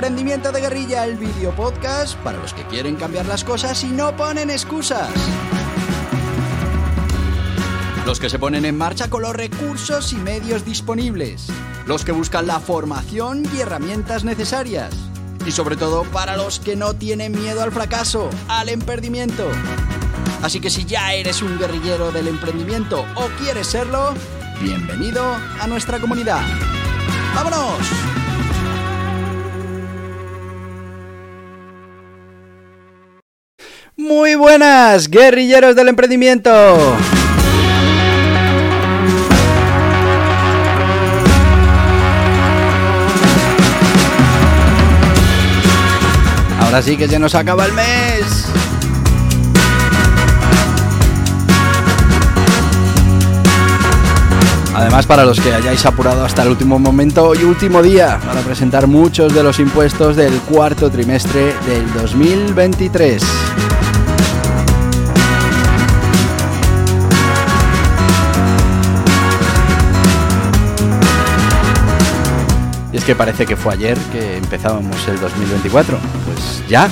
Emprendimiento de Guerrilla, el video podcast para los que quieren cambiar las cosas y no ponen excusas. Los que se ponen en marcha con los recursos y medios disponibles. Los que buscan la formación y herramientas necesarias. Y sobre todo para los que no tienen miedo al fracaso, al emprendimiento. Así que si ya eres un guerrillero del emprendimiento o quieres serlo, bienvenido a nuestra comunidad. ¡Vámonos! Muy buenas, guerrilleros del emprendimiento. Ahora sí que se nos acaba el mes. Además, para los que hayáis apurado hasta el último momento y último día para presentar muchos de los impuestos del cuarto trimestre del 2023. Que parece que fue ayer que empezábamos el 2024. Pues ya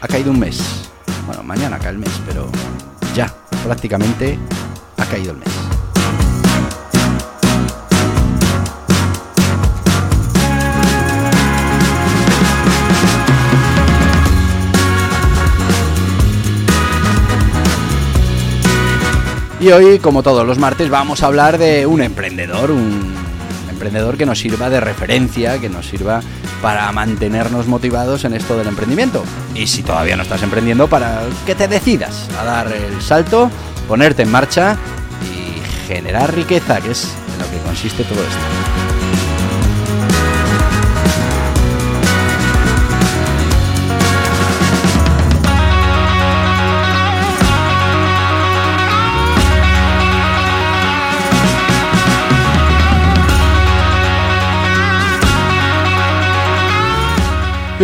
ha caído un mes. Bueno, mañana cae el mes, pero ya prácticamente ha caído el mes. Y hoy, como todos los martes, vamos a hablar de un emprendedor, un emprendedor que nos sirva de referencia, que nos sirva para mantenernos motivados en esto del emprendimiento. Y si todavía no estás emprendiendo, para que te decidas a dar el salto, ponerte en marcha y generar riqueza, que es en lo que consiste todo esto.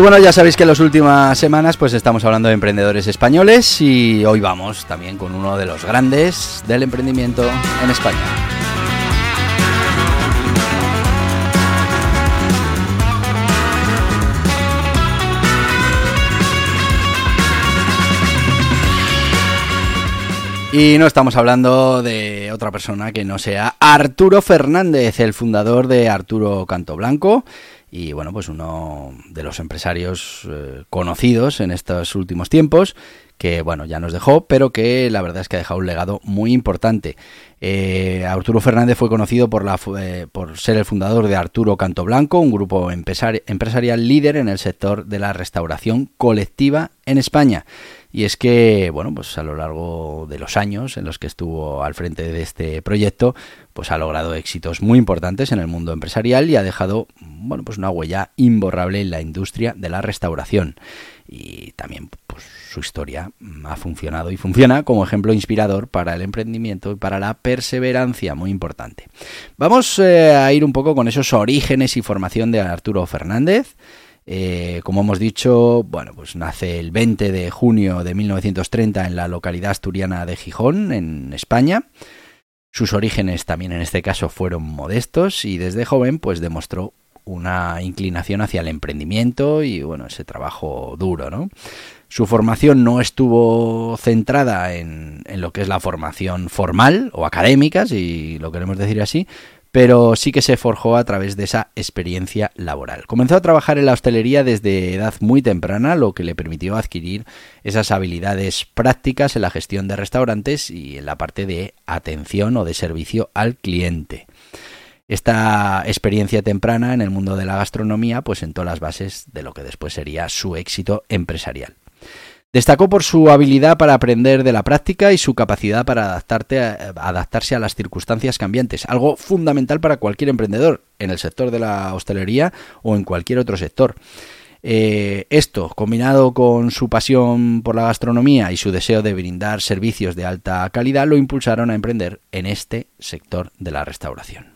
Bueno, ya sabéis que en las últimas semanas pues estamos hablando de emprendedores españoles y hoy vamos también con uno de los grandes del emprendimiento en España. Y no estamos hablando de otra persona que no sea Arturo Fernández, el fundador de Arturo Canto Blanco y bueno, pues uno de los empresarios eh, conocidos en estos últimos tiempos, que bueno, ya nos dejó, pero que la verdad es que ha dejado un legado muy importante. Eh, Arturo Fernández fue conocido por, la, eh, por ser el fundador de Arturo Canto Blanco, un grupo empresarial líder en el sector de la restauración colectiva en España. Y es que, bueno, pues a lo largo de los años en los que estuvo al frente de este proyecto, pues ha logrado éxitos muy importantes en el mundo empresarial y ha dejado, bueno, pues una huella imborrable en la industria de la restauración. Y también, pues su historia ha funcionado y funciona como ejemplo inspirador para el emprendimiento y para la perseverancia, muy importante. Vamos eh, a ir un poco con esos orígenes y formación de Arturo Fernández. Eh, como hemos dicho, bueno, pues nace el 20 de junio de 1930 en la localidad asturiana de Gijón, en España. Sus orígenes también en este caso fueron modestos y desde joven pues demostró una inclinación hacia el emprendimiento y bueno, ese trabajo duro, ¿no? Su formación no estuvo centrada en, lo que es la formación formal o académica, si lo queremos decir así, pero sí que se forjó a través de esa experiencia laboral. Comenzó a trabajar en la hostelería desde edad muy temprana, lo que le permitió adquirir esas habilidades prácticas en la gestión de restaurantes y en la parte de atención o de servicio al cliente. Esta experiencia temprana en el mundo de la gastronomía pues sentó las bases de lo que después sería su éxito empresarial. Destacó por su habilidad para aprender de la práctica y su capacidad para adaptarse a las circunstancias cambiantes, algo fundamental para cualquier emprendedor en el sector de la hostelería o en cualquier otro sector. Eh, esto, combinado con su pasión por la gastronomía y su deseo de brindar servicios de alta calidad, lo impulsaron a emprender en este sector de la restauración.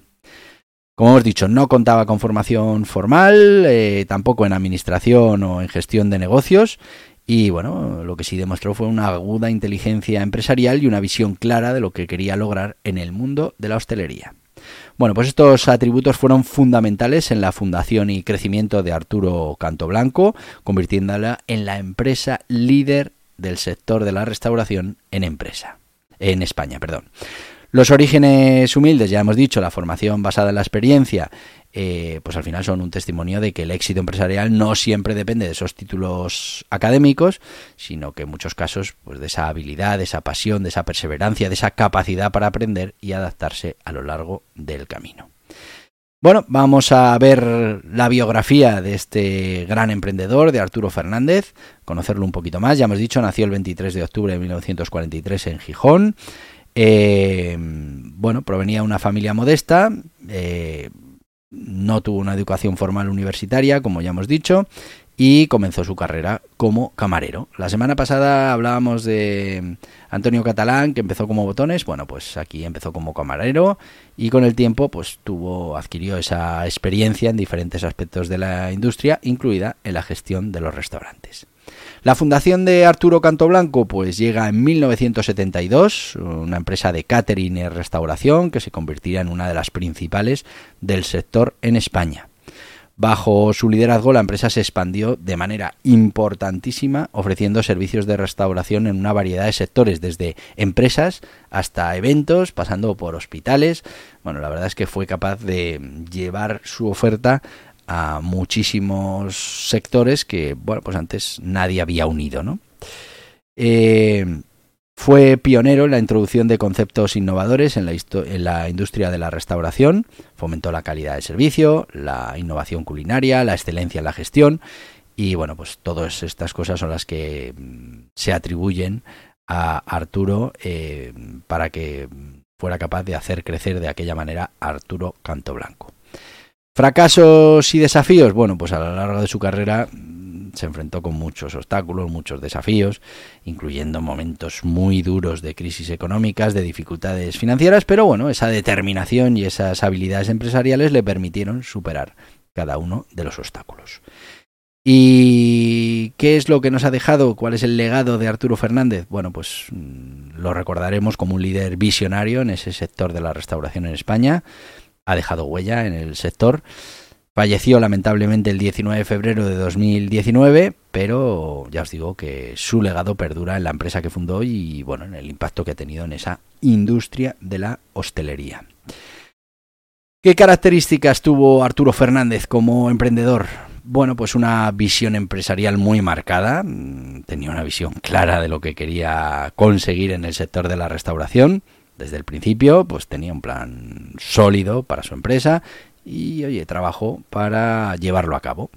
Como hemos dicho, no contaba con formación formal, eh, tampoco en administración o en gestión de negocios, y bueno, lo que sí demostró fue una aguda inteligencia empresarial y una visión clara de lo que quería lograr en el mundo de la hostelería. Bueno, pues estos atributos fueron fundamentales en la fundación y crecimiento de Arturo Cantoblanco, convirtiéndola en la empresa líder del sector de la restauración en empresa, en España, perdón. Los orígenes humildes, ya hemos dicho, la formación basada en la experiencia, eh, pues al final son un testimonio de que el éxito empresarial no siempre depende de esos títulos académicos, sino que en muchos casos pues de esa habilidad, de esa pasión, de esa perseverancia, de esa capacidad para aprender y adaptarse a lo largo del camino. Bueno, vamos a ver la biografía de este gran emprendedor, de Arturo Fernández, conocerlo un poquito más. Ya hemos dicho, nació el 23 de octubre de 1943 en Gijón. Eh, bueno, provenía de una familia modesta, eh, no tuvo una educación formal universitaria, como ya hemos dicho, y comenzó su carrera como camarero. La semana pasada hablábamos de Antonio Catalán, que empezó como botones, bueno, pues aquí empezó como camarero y con el tiempo pues tuvo adquirió esa experiencia en diferentes aspectos de la industria, incluida en la gestión de los restaurantes. La fundación de Arturo Cantoblanco pues llega en 1972, una empresa de catering y restauración que se convertirá en una de las principales del sector en España. Bajo su liderazgo la empresa se expandió de manera importantísima ofreciendo servicios de restauración en una variedad de sectores, desde empresas hasta eventos, pasando por hospitales. Bueno, la verdad es que fue capaz de llevar su oferta a muchísimos sectores que, bueno, pues antes nadie había unido, ¿no? Eh, fue pionero en la introducción de conceptos innovadores en la, en la, industria de la restauración, fomentó la calidad del servicio, la innovación culinaria, la excelencia en la gestión y bueno, pues todas estas cosas son las que mm, se atribuyen a Arturo eh, para que fuera capaz de hacer crecer de aquella manera a Arturo Cantoblanco. Fracasos y desafíos. Bueno, pues a lo largo de su carrera mm, se enfrentó con muchos obstáculos, muchos desafíos, incluyendo momentos muy duros de crisis económicas, de dificultades financieras, pero bueno, esa determinación y esas habilidades empresariales le permitieron superar cada uno de los obstáculos. ¿Y qué es lo que nos ha dejado? ¿Cuál es el legado de Arturo Fernández? Bueno, pues mm, lo recordaremos como un líder visionario en ese sector de la restauración en España ha dejado huella en el sector. Falleció lamentablemente el 19 de febrero de 2019, pero ya os digo que su legado perdura en la empresa que fundó y bueno, en el impacto que ha tenido en esa industria de la hostelería. ¿Qué características tuvo Arturo Fernández como emprendedor? Bueno, pues una visión empresarial muy marcada, tenía una visión clara de lo que quería conseguir en el sector de la restauración desde el principio, pues tenía un plan sólido para su empresa y, oye, trabajó para llevarlo a cabo.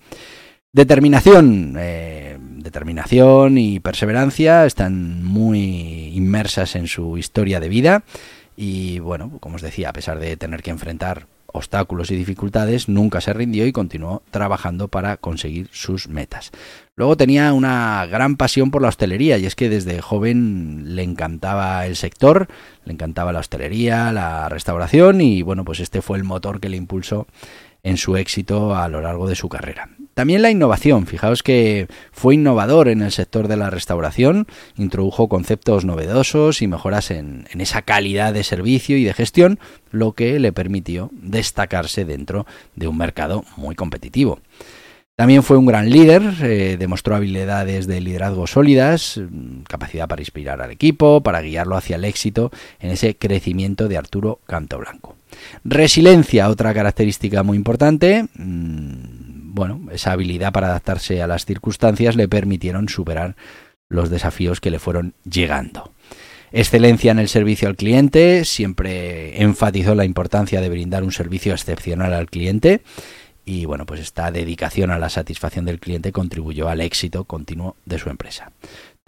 Determinación, eh, determinación y perseverancia están muy inmersas en su historia de vida y bueno, como os decía, a pesar de tener que enfrentar obstáculos y dificultades, nunca se rindió y continuó trabajando para conseguir sus metas. Luego tenía una gran pasión por la hostelería y es que desde joven le encantaba el sector, le encantaba la hostelería, la restauración y bueno, pues este fue el motor que le impulsó en su éxito a lo largo de su carrera. También la innovación, fijaos que fue innovador en el sector de la restauración, introdujo conceptos novedosos y mejoras en, esa calidad de servicio y de gestión, lo que le permitió destacarse dentro de un mercado muy competitivo. También fue un gran líder, eh, demostró habilidades de liderazgo sólidas, capacidad para inspirar al equipo, para guiarlo hacia el éxito en ese crecimiento de Arturo Cantoblanco. Resiliencia, otra característica muy importante. Mm, bueno, esa habilidad para adaptarse a las circunstancias le permitieron superar los desafíos que le fueron llegando. Excelencia en el servicio al cliente, siempre enfatizó la importancia de brindar un servicio excepcional al cliente y bueno, pues esta dedicación a la satisfacción del cliente contribuyó al éxito continuo de su empresa.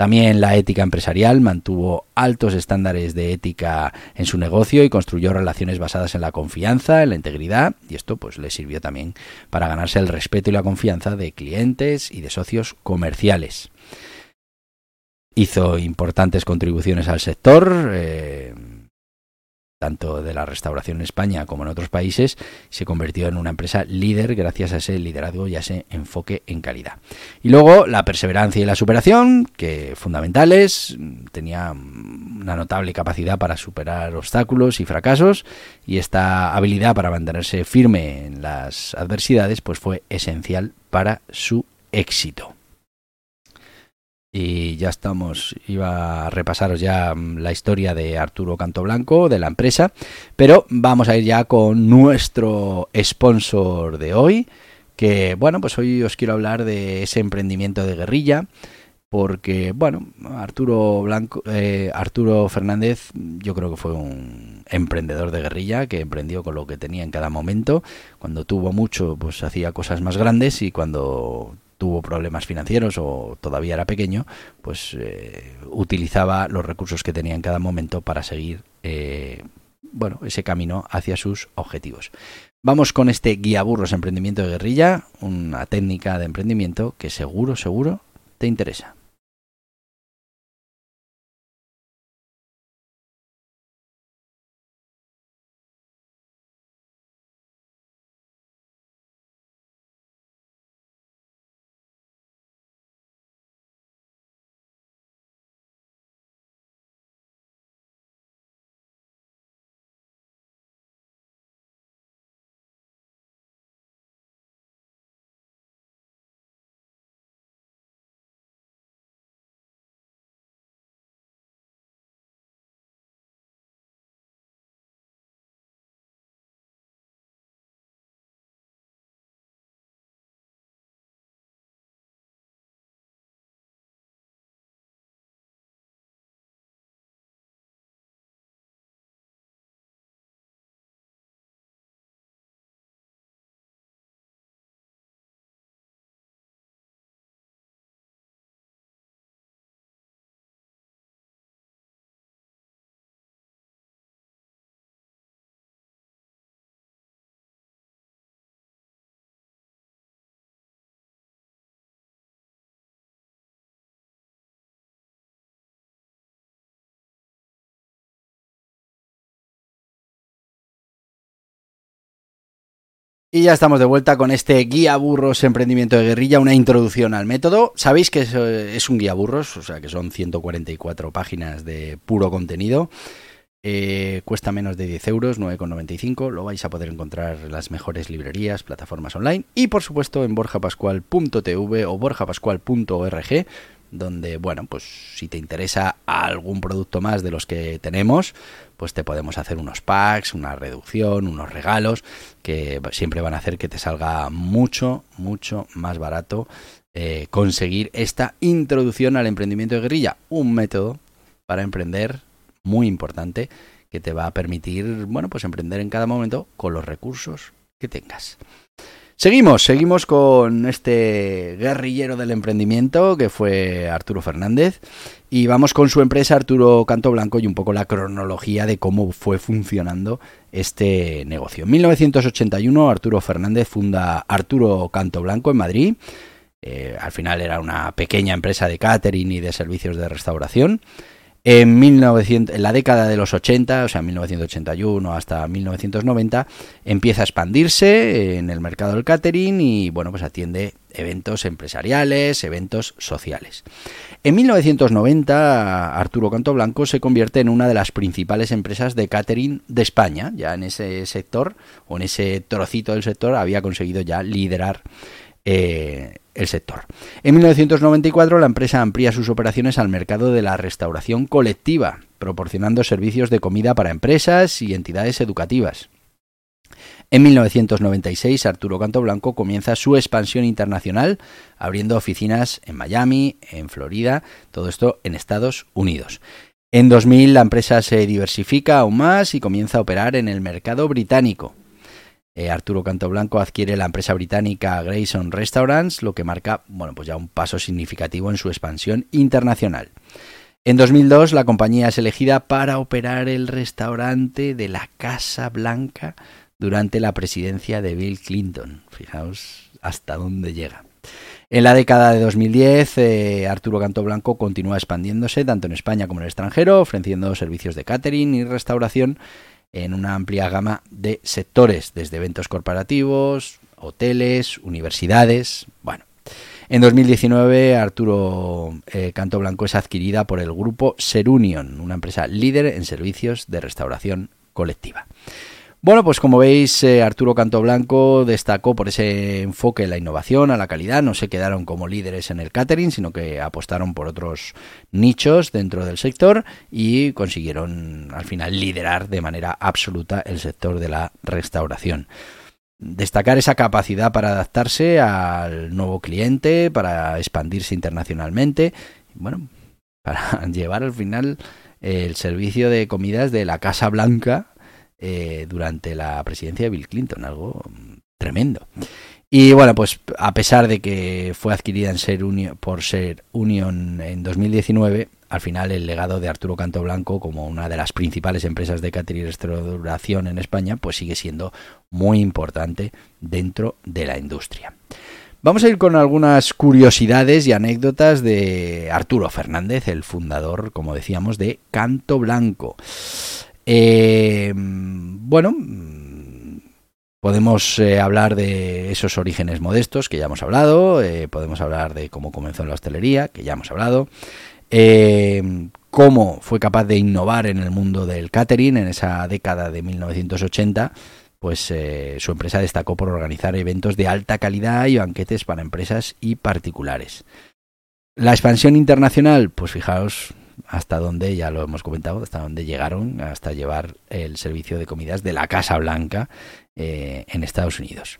También la ética empresarial mantuvo altos estándares de ética en su negocio y construyó relaciones basadas en la confianza, en la integridad, y esto pues le sirvió también para ganarse el respeto y la confianza de clientes y de socios comerciales. Hizo importantes contribuciones al sector, eh, tanto de la restauración en España como en otros países, se convirtió en una empresa líder gracias a ese liderazgo y a ese enfoque en calidad. Y luego la perseverancia y la superación, que fundamentales, tenía una notable capacidad para superar obstáculos y fracasos y esta habilidad para mantenerse firme en las adversidades pues fue esencial para su éxito. Y ya estamos, iba a repasaros ya mm, la historia de Arturo Cantoblanco, de la empresa, pero vamos a ir ya con nuestro sponsor de hoy, que bueno, pues hoy os quiero hablar de ese emprendimiento de guerrilla, porque bueno, Arturo Blanco, eh, Arturo Fernández, yo creo que fue un emprendedor de guerrilla que emprendió con lo que tenía en cada momento. Cuando tuvo mucho, pues hacía cosas más grandes y cuando tuvo problemas financieros o todavía era pequeño, pues eh, utilizaba los recursos que tenía en cada momento para seguir eh, bueno, ese camino hacia sus objetivos. Vamos con este guía burros emprendimiento de guerrilla, una técnica de emprendimiento que seguro, seguro te interesa. Y ya estamos de vuelta con este guía burros emprendimiento de guerrilla, una introducción al método. Sabéis que es un guía burros, o sea que son 144 páginas de puro contenido. Eh, cuesta menos de 10 euros, 9,95. Lo vais a poder encontrar en las mejores librerías, plataformas online y por supuesto en borjapascual.tv o borjapascual.org donde, bueno, pues si te interesa algún producto más de los que tenemos, pues te podemos hacer unos packs, una reducción, unos regalos, que siempre van a hacer que te salga mucho, mucho más barato eh, conseguir esta introducción al emprendimiento de guerrilla, un método para emprender muy importante que te va a permitir, bueno, pues emprender en cada momento con los recursos que tengas. Seguimos, seguimos con este guerrillero del emprendimiento que fue Arturo Fernández y vamos con su empresa Arturo Canto Blanco y un poco la cronología de cómo fue funcionando este negocio. En 1981 Arturo Fernández funda Arturo Canto Blanco en Madrid. Eh, al final era una pequeña empresa de catering y de servicios de restauración. En, 1900, en la década de los 80, o sea, 1981 hasta 1990, empieza a expandirse en el mercado del catering y, bueno, pues atiende eventos empresariales, eventos sociales. En 1990, Arturo Canto Blanco se convierte en una de las principales empresas de catering de España. Ya en ese sector, o en ese trocito del sector, había conseguido ya liderar eh, el sector. En 1994 la empresa amplía sus operaciones al mercado de la restauración colectiva, proporcionando servicios de comida para empresas y entidades educativas. En 1996 Arturo Canto Blanco comienza su expansión internacional, abriendo oficinas en Miami, en Florida, todo esto en Estados Unidos. En 2000 la empresa se diversifica aún más y comienza a operar en el mercado británico, eh, Arturo Cantoblanco adquiere la empresa británica Grayson Restaurants, lo que marca bueno, pues ya un paso significativo en su expansión internacional. En 2002 la compañía es elegida para operar el restaurante de la Casa Blanca durante la presidencia de Bill Clinton. Fijaos hasta dónde llega. En la década de 2010, eh, Arturo Canto Blanco continúa expandiéndose tanto en España como en el extranjero, ofreciendo servicios de catering y restauración en una amplia gama de sectores, desde eventos corporativos, hoteles, universidades. Bueno, en 2019 Arturo eh, Canto Blanco es adquirida por el grupo Serunion, una empresa líder en servicios de restauración colectiva. Bueno, pues como veis, eh, Arturo Canto Blanco destacó por ese enfoque en la innovación, a la calidad. No se quedaron como líderes en el catering, sino que apostaron por otros nichos dentro del sector y consiguieron al final liderar de manera absoluta el sector de la restauración. Destacar esa capacidad para adaptarse al nuevo cliente, para expandirse internacionalmente, bueno, para llevar al final el servicio de comidas de la Casa Blanca eh, durante la presidencia de Bill Clinton, algo tremendo. Y bueno, pues a pesar de que fue adquirida por Ser Union en 2019, al final el legado de Arturo Canto Blanco como una de las principales empresas de catering y restauración en España, pues sigue siendo muy importante dentro de la industria. Vamos a ir con algunas curiosidades y anécdotas de Arturo Fernández, el fundador, como decíamos, de Canto Blanco. Eh, bueno, podemos eh, hablar de esos orígenes modestos que ya hemos hablado, eh, podemos hablar de cómo comenzó en la hostelería, que ya hemos hablado, cómo fue capaz de innovar en el mundo del catering en esa década de 1980 pues su empresa destacó por organizar eventos de alta calidad y banquetes para empresas y particulares. La expansión internacional, pues fijaos, hasta donde, ya lo hemos comentado, hasta donde llegaron, hasta llevar el servicio de comidas de la Casa Blanca eh, en Estados Unidos.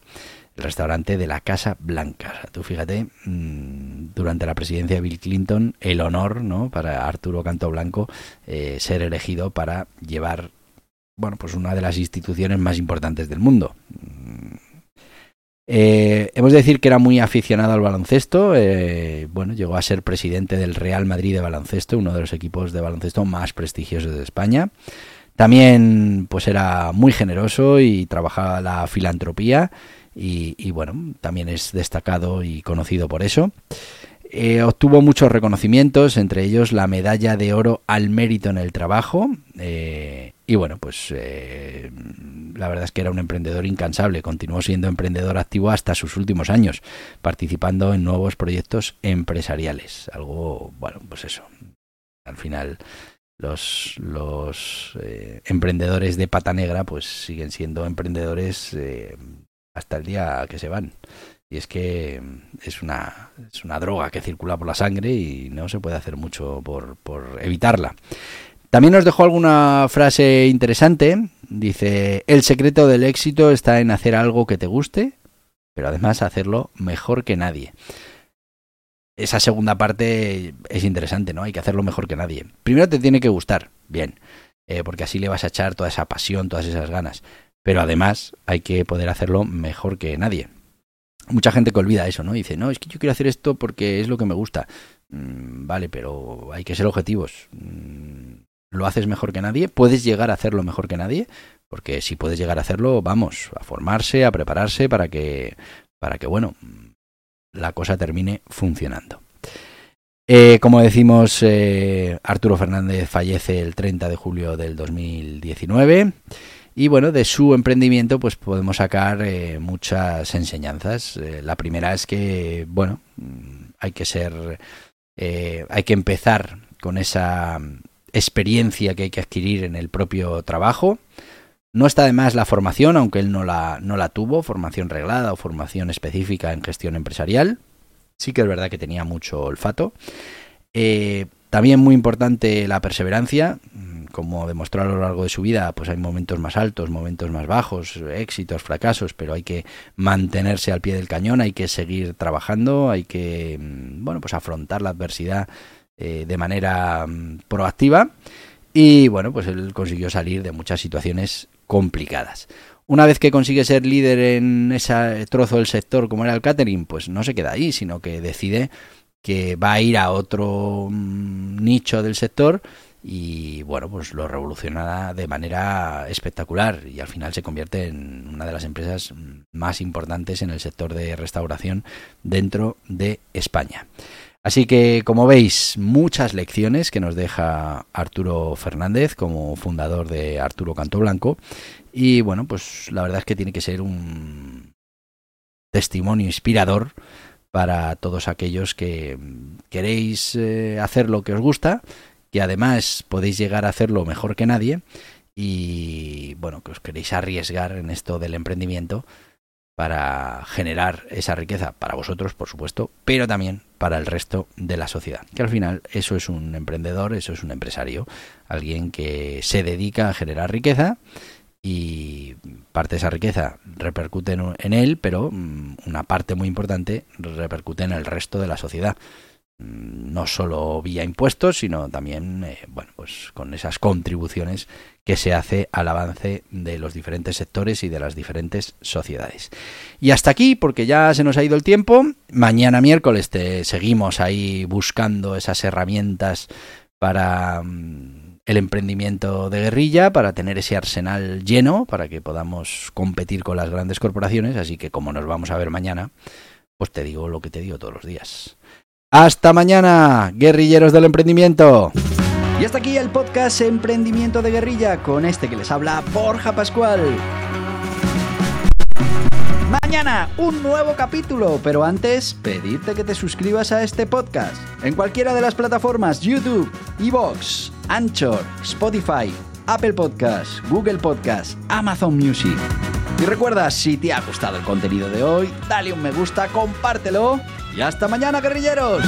El restaurante de la Casa Blanca. tú fíjate, mm, durante la presidencia de Bill Clinton, el honor ¿no? para Arturo Canto Blanco eh, ser elegido para llevar bueno, pues una de las instituciones más importantes del mundo. Eh, hemos de decir que era muy aficionado al baloncesto. Eh, bueno, llegó a ser presidente del Real Madrid de baloncesto, uno de los equipos de baloncesto más prestigiosos de España. También, pues era muy generoso y trabajaba la filantropía y bueno, también es destacado y conocido por eso. Eh, obtuvo muchos reconocimientos, entre ellos la medalla de oro al mérito en el trabajo. Eh, y bueno, pues eh, la verdad es que era un emprendedor incansable. Continuó siendo emprendedor activo hasta sus últimos años, participando en nuevos proyectos empresariales. Algo, bueno, pues eso. Al final, los, los emprendedores de pata negra, pues siguen siendo emprendedores hasta el día que se van. Y es que es una, es una droga que circula por la sangre y no se puede hacer mucho por, por evitarla. También nos dejó alguna frase interesante. Dice, el secreto del éxito está en hacer algo que te guste, pero además hacerlo mejor que nadie. Esa segunda parte es interesante, ¿no? Hay que hacerlo mejor que nadie. Primero te tiene que gustar, bien, eh, porque así le vas a echar toda esa pasión, todas esas ganas. Pero además hay que poder hacerlo mejor que nadie mucha gente que olvida eso, ¿no? Dice, no, es que yo quiero hacer esto porque es lo que me gusta. Mm, vale, pero hay que ser objetivos. Mm, ¿Lo haces mejor que nadie? ¿Puedes llegar a hacerlo mejor que nadie? Porque si puedes llegar a hacerlo, vamos, a formarse, a prepararse para que, para que bueno, la cosa termine funcionando. Eh, como decimos, eh, Arturo Fernández fallece el 30 de julio del 2019. Y bueno, de su emprendimiento pues podemos sacar eh, muchas enseñanzas. Eh, la primera es que, bueno, mm, hay que ser, eh, hay que empezar con esa experiencia que hay que adquirir en el propio trabajo. No está de más la formación, aunque él no la, no la tuvo, formación reglada o formación específica en gestión empresarial. Sí que es verdad que tenía mucho olfato. También muy importante la perseverancia como demostró a lo largo de su vida, pues hay momentos más altos, momentos más bajos, éxitos, fracasos, pero hay que mantenerse al pie del cañón, hay que seguir trabajando, hay que, mm, bueno, pues afrontar la adversidad eh, de manera mm, proactiva y, bueno, pues él consiguió salir de muchas situaciones complicadas. Una vez que consigue ser líder en ese trozo del sector como era el catering, pues no se queda ahí, sino que decide que va a ir a otro mm, nicho del sector y bueno, pues lo revolucionará de manera espectacular y al final se convierte en una de las empresas más importantes en el sector de restauración dentro de España. Así que, como veis, muchas lecciones que nos deja Arturo Fernández como fundador de Arturo Canto Blanco. Y bueno, pues la verdad es que tiene que ser un testimonio inspirador para todos aquellos que queréis eh, hacer lo que os gusta, que además podéis llegar a hacerlo mejor que nadie y bueno, que os queréis arriesgar en esto del emprendimiento para generar esa riqueza para vosotros, por supuesto, pero también para el resto de la sociedad. Que al final eso es un emprendedor, eso es un empresario, alguien que se dedica a generar riqueza y parte de esa riqueza repercute en, él, pero mm, una parte muy importante repercute en el resto de la sociedad. Mm, no solo vía impuestos, sino también, eh, bueno, pues con esas contribuciones que se hace al avance de los diferentes sectores y de las diferentes sociedades. Y hasta aquí, porque ya se nos ha ido el tiempo. Mañana miércoles te seguimos ahí buscando esas herramientas para mm, el emprendimiento de guerrilla, para tener ese arsenal lleno, para que podamos competir con las grandes corporaciones. Así que como nos vamos a ver mañana, pues te digo lo que te digo todos los días. Hasta mañana, guerrilleros del emprendimiento. Y hasta aquí el podcast Emprendimiento de Guerrilla con este que les habla Borja Pascual. Mañana un nuevo capítulo, pero antes pedirte que te suscribas a este podcast en cualquiera de las plataformas YouTube, Evox, Anchor, Spotify, Apple Podcasts, Google Podcasts, Amazon Music. Y recuerda, si te ha gustado el contenido de hoy, dale un me gusta, compártelo y hasta mañana, guerrilleros.